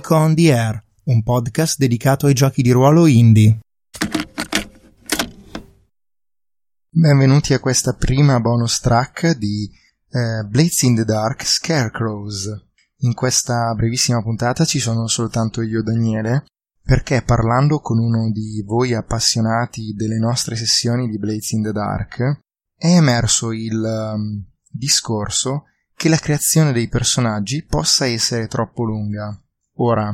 Nico on the Air, un podcast dedicato ai giochi di ruolo indie. Benvenuti a questa prima bonus track di eh, Blades in the Dark Scarecrows. In questa brevissima puntata ci sono soltanto io Daniele, perché parlando con uno di voi appassionati delle nostre sessioni di Blades in the Dark, è emerso il um, discorso che la creazione dei personaggi possa essere troppo lunga. Ora,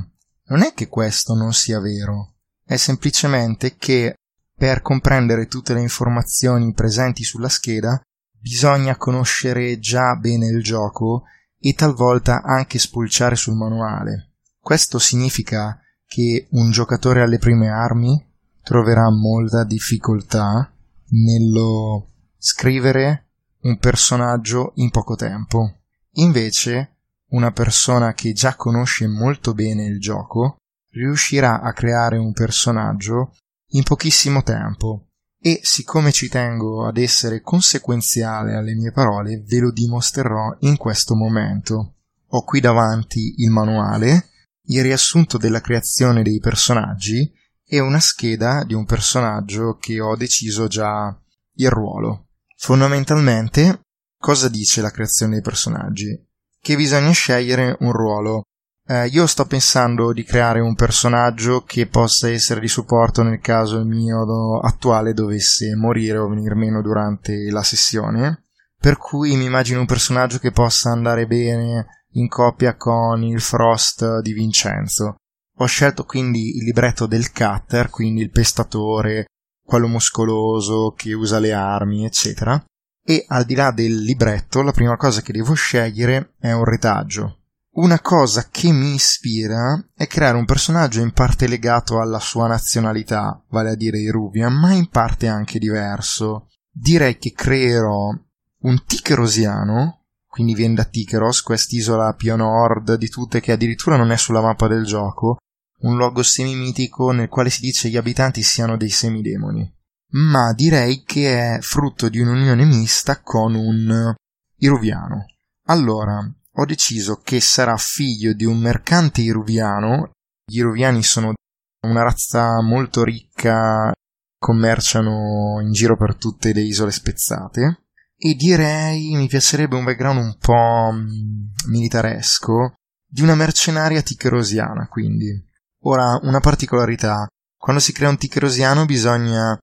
non è che questo non sia vero, è semplicemente che per comprendere tutte le informazioni presenti sulla scheda bisogna conoscere già bene il gioco e talvolta anche spulciare sul manuale. Questo significa che un giocatore alle prime armi troverà molta difficoltà nello scrivere un personaggio in poco tempo. Invece, una persona che già conosce molto bene il gioco riuscirà a creare un personaggio in pochissimo tempo e siccome ci tengo ad essere conseguenziale alle mie parole ve lo dimostrerò in questo momento. Ho qui davanti il manuale, il riassunto della creazione dei personaggi e una scheda di un personaggio che ho deciso già il ruolo. Fondamentalmente, cosa dice la creazione dei personaggi? Che bisogna scegliere un ruolo. Eh, io sto pensando di creare un personaggio che possa essere di supporto nel caso il mio attuale dovesse morire o venir meno durante la sessione. Per cui mi immagino un personaggio che possa andare bene in coppia con il Frost di Vincenzo. Ho scelto quindi il libretto del Cutter, quindi il pestatore, quello muscoloso che usa le armi, eccetera. E al di là del libretto, la prima cosa che devo scegliere è un retaggio. Una cosa che mi ispira è creare un personaggio in parte legato alla sua nazionalità, vale a dire Iruvian, ma in parte anche diverso. Direi che creerò un Ticherosiano, quindi viene da Tikeros, quest'isola più a nord di tutte che addirittura non è sulla mappa del gioco, un luogo semimitico nel quale si dice gli abitanti siano dei semidemoni. Ma direi che è frutto di un'unione mista con un iruviano. Allora, ho deciso che sarà figlio di un mercante iruviano. Gli iruviani sono una razza molto ricca, commerciano in giro per tutte le isole spezzate. E direi mi piacerebbe un background un po' mm, militaresco di una mercenaria ticherosiana, quindi Ora, una particolarità. Quando si crea un ticcherosiano bisogna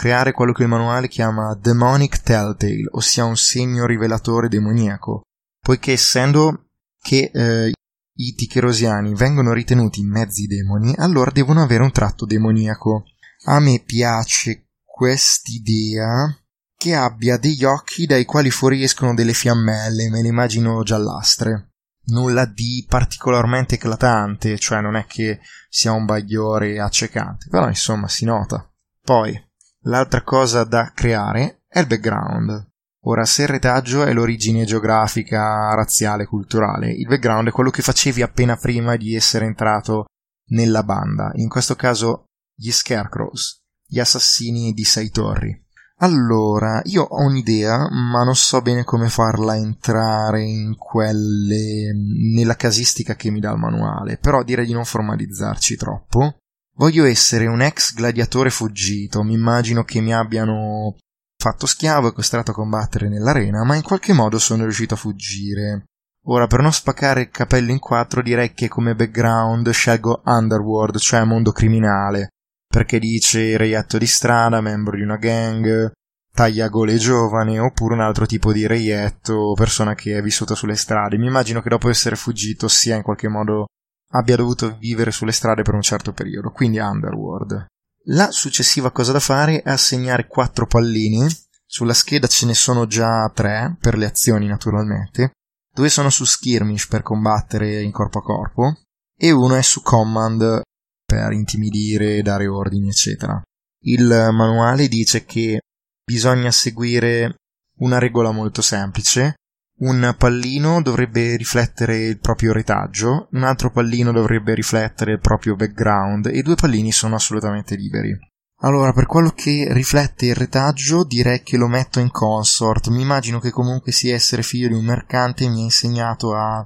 creare quello che il manuale chiama Demonic Telltale, ossia un segno rivelatore demoniaco, poiché essendo che eh, i ticcherosiani vengono ritenuti mezzi demoni, allora devono avere un tratto demoniaco. A me piace quest'idea che abbia degli occhi dai quali fuoriescono delle fiammelle, me le immagino giallastre nulla di particolarmente eclatante, cioè non è che sia un bagliore accecante, però insomma si nota. Poi, l'altra cosa da creare è il background. Ora, se il retaggio è l'origine geografica, razziale, culturale, il background è quello che facevi appena prima di essere entrato nella banda, in questo caso gli Scarecrows, gli assassini di sei torri. Allora, io ho un'idea, ma non so bene come farla entrare in quelle. nella casistica che mi dà il manuale, però direi di non formalizzarci troppo. Voglio essere un ex gladiatore fuggito, mi immagino che mi abbiano fatto schiavo e costretto a combattere nell'arena, ma in qualche modo sono riuscito a fuggire. Ora, per non spaccare il capello in quattro, direi che come background scelgo Underworld, cioè mondo criminale perché dice reietto di strada, membro di una gang, tagliagole giovane, oppure un altro tipo di reietto, persona che è vissuta sulle strade. Mi immagino che dopo essere fuggito sia in qualche modo abbia dovuto vivere sulle strade per un certo periodo, quindi Underworld. La successiva cosa da fare è assegnare quattro pallini. Sulla scheda ce ne sono già tre, per le azioni naturalmente. Due sono su skirmish per combattere in corpo a corpo, e uno è su command per intimidire, dare ordini, eccetera. Il manuale dice che bisogna seguire una regola molto semplice. Un pallino dovrebbe riflettere il proprio retaggio, un altro pallino dovrebbe riflettere il proprio background e due pallini sono assolutamente liberi. Allora, per quello che riflette il retaggio, direi che lo metto in consort. Mi immagino che comunque sia essere figlio di un mercante mi ha insegnato a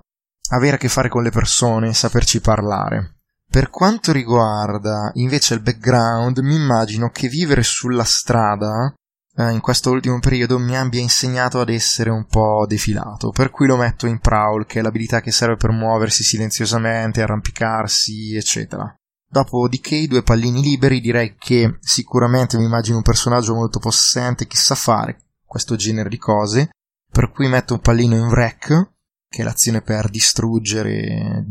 avere a che fare con le persone, saperci parlare. Per quanto riguarda invece il background, mi immagino che vivere sulla strada eh, in questo ultimo periodo mi abbia insegnato ad essere un po' defilato, per cui lo metto in prowl, che è l'abilità che serve per muoversi silenziosamente, arrampicarsi, eccetera. Dopodiché i due pallini liberi direi che sicuramente mi immagino un personaggio molto possente che sa fare questo genere di cose, per cui metto un pallino in wreck, che è l'azione per distruggere,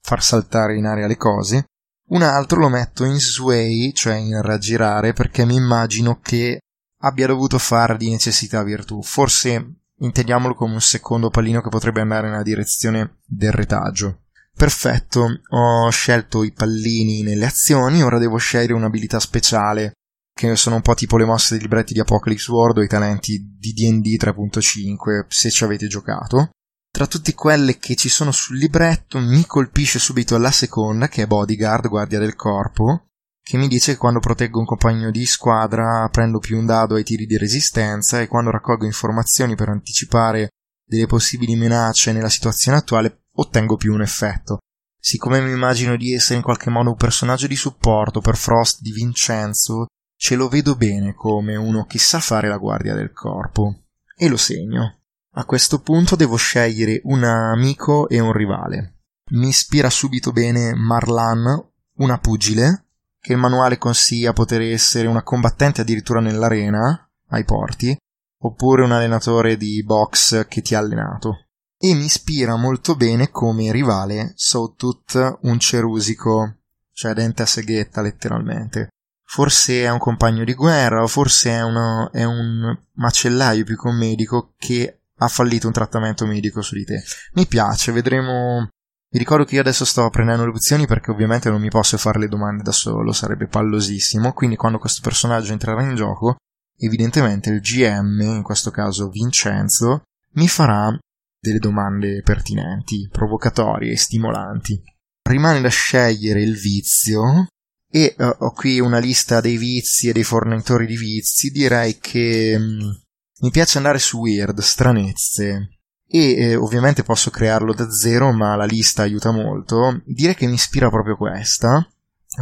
far saltare in aria le cose, un altro lo metto in sway, cioè in raggirare, perché mi immagino che abbia dovuto fare di necessità virtù. Forse intendiamolo come un secondo pallino che potrebbe andare nella direzione del retaggio. Perfetto, ho scelto i pallini nelle azioni, ora devo scegliere un'abilità speciale, che sono un po' tipo le mosse dei libretti di Apocalypse World o i talenti di D&D 3.5, se ci avete giocato. Tra tutte quelle che ci sono sul libretto mi colpisce subito la seconda, che è Bodyguard, guardia del corpo, che mi dice che quando proteggo un compagno di squadra prendo più un dado ai tiri di resistenza e quando raccolgo informazioni per anticipare delle possibili minacce nella situazione attuale ottengo più un effetto. Siccome mi immagino di essere in qualche modo un personaggio di supporto per Frost di Vincenzo, ce lo vedo bene come uno che sa fare la guardia del corpo. E lo segno. A questo punto devo scegliere un amico e un rivale. Mi ispira subito bene Marlan, una pugile, che il manuale consiglia poter essere una combattente addirittura nell'arena, ai porti, oppure un allenatore di box che ti ha allenato. E mi ispira molto bene come rivale Sawtooth un cerusico, cioè dente a seghetta letteralmente. Forse è un compagno di guerra, o forse è, uno, è un macellaio più che un medico che ha fallito un trattamento medico su di te. Mi piace, vedremo vi ricordo che io adesso sto prendendo le opzioni perché ovviamente non mi posso fare le domande da solo, sarebbe pallosissimo, quindi quando questo personaggio entrerà in gioco, evidentemente il GM, in questo caso Vincenzo, mi farà delle domande pertinenti, provocatorie e stimolanti. Rimane da scegliere il vizio e uh, ho qui una lista dei vizi e dei fornitori di vizi, direi che um, mi piace andare su weird, stranezze, e eh, ovviamente posso crearlo da zero, ma la lista aiuta molto. Direi che mi ispira proprio questa,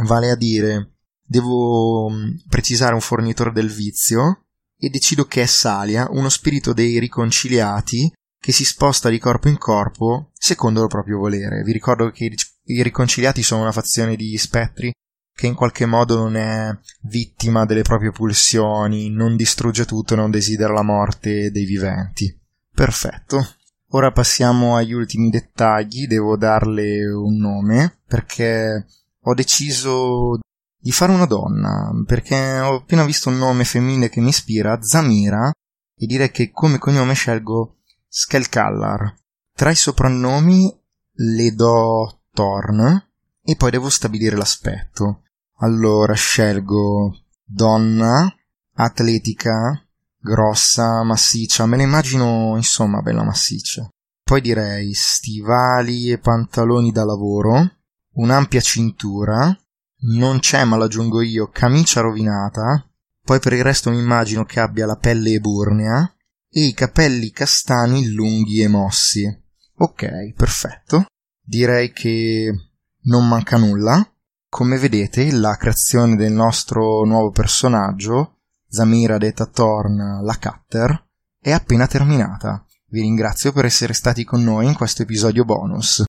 vale a dire, devo mm, precisare un fornitore del vizio e decido che è Salia, uno spirito dei riconciliati che si sposta di corpo in corpo secondo il proprio volere. Vi ricordo che i riconciliati sono una fazione di spettri che in qualche modo non è vittima delle proprie pulsioni, non distrugge tutto non desidera la morte dei viventi. Perfetto. Ora passiamo agli ultimi dettagli, devo darle un nome perché ho deciso di fare una donna, perché ho appena visto un nome femminile che mi ispira, Zamira, e direi che come cognome scelgo Skelkallar. Tra i soprannomi le do Thorn e poi devo stabilire l'aspetto. Allora scelgo donna, atletica, grossa, massiccia, me la immagino insomma bella massiccia. Poi direi stivali e pantaloni da lavoro, un'ampia cintura, non c'è ma l'aggiungo io, camicia rovinata, poi per il resto mi immagino che abbia la pelle eburnea e i capelli castani lunghi e mossi. Ok, perfetto. Direi che non manca nulla. Come vedete, la creazione del nostro nuovo personaggio Zamira detta Thorn, la Cutter, è appena terminata. Vi ringrazio per essere stati con noi in questo episodio bonus.